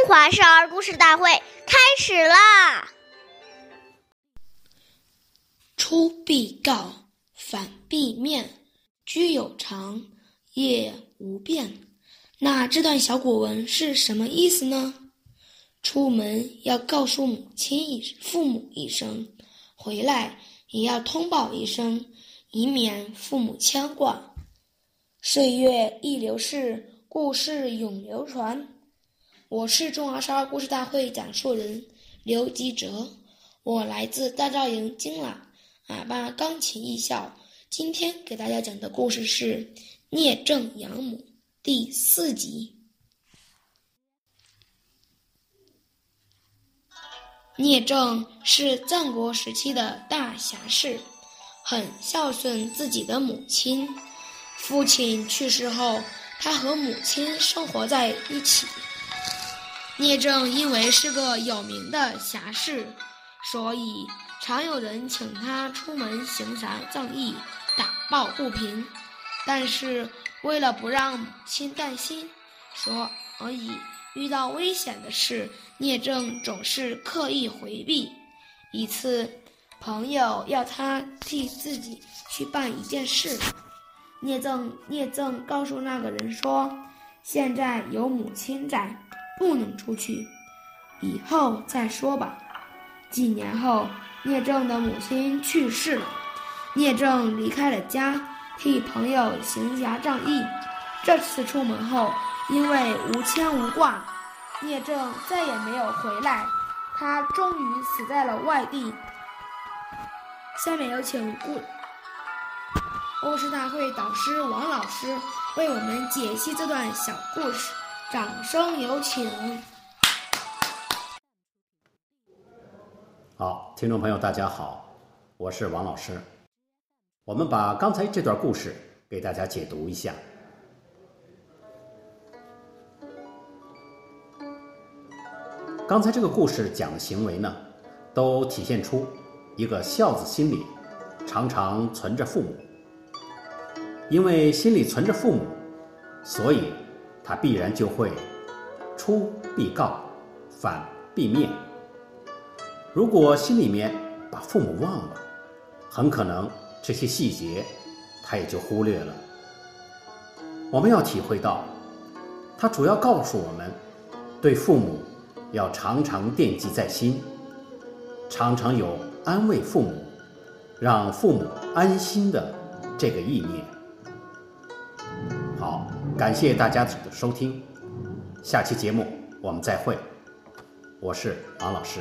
中华少儿故事大会开始啦！出必告，反必面，居有常，业无变。那这段小古文是什么意思呢？出门要告诉母亲一父母一声，回来也要通报一声，以免父母牵挂。岁月易流逝，故事永流传。我是中华少儿故事大会讲述人刘吉哲，我来自大赵营金喇喇叭钢琴艺校。今天给大家讲的故事是《聂政养母》第四集。聂政是战国时期的大侠士，很孝顺自己的母亲。父亲去世后，他和母亲生活在一起。聂政因为是个有名的侠士，所以常有人请他出门行侠仗义、打抱不平。但是为了不让母亲担心，所以遇到危险的事，聂政总是刻意回避。一次，朋友要他替自己去办一件事。聂政聂政告诉那个人说：“现在有母亲在，不能出去，以后再说吧。”几年后，聂政的母亲去世了，聂政离开了家，替朋友行侠仗义。这次出门后，因为无牵无挂，聂政再也没有回来，他终于死在了外地。下面有请故。故事大会导师王老师为我们解析这段小故事，掌声有请。好，听众朋友，大家好，我是王老师。我们把刚才这段故事给大家解读一下。刚才这个故事讲的行为呢，都体现出一个孝子心里常常存着父母。因为心里存着父母，所以他必然就会出必告，反必面。如果心里面把父母忘了，很可能这些细节他也就忽略了。我们要体会到，他主要告诉我们，对父母要常常惦记在心，常常有安慰父母、让父母安心的这个意念。好，感谢大家的收听，下期节目我们再会，我是王老师。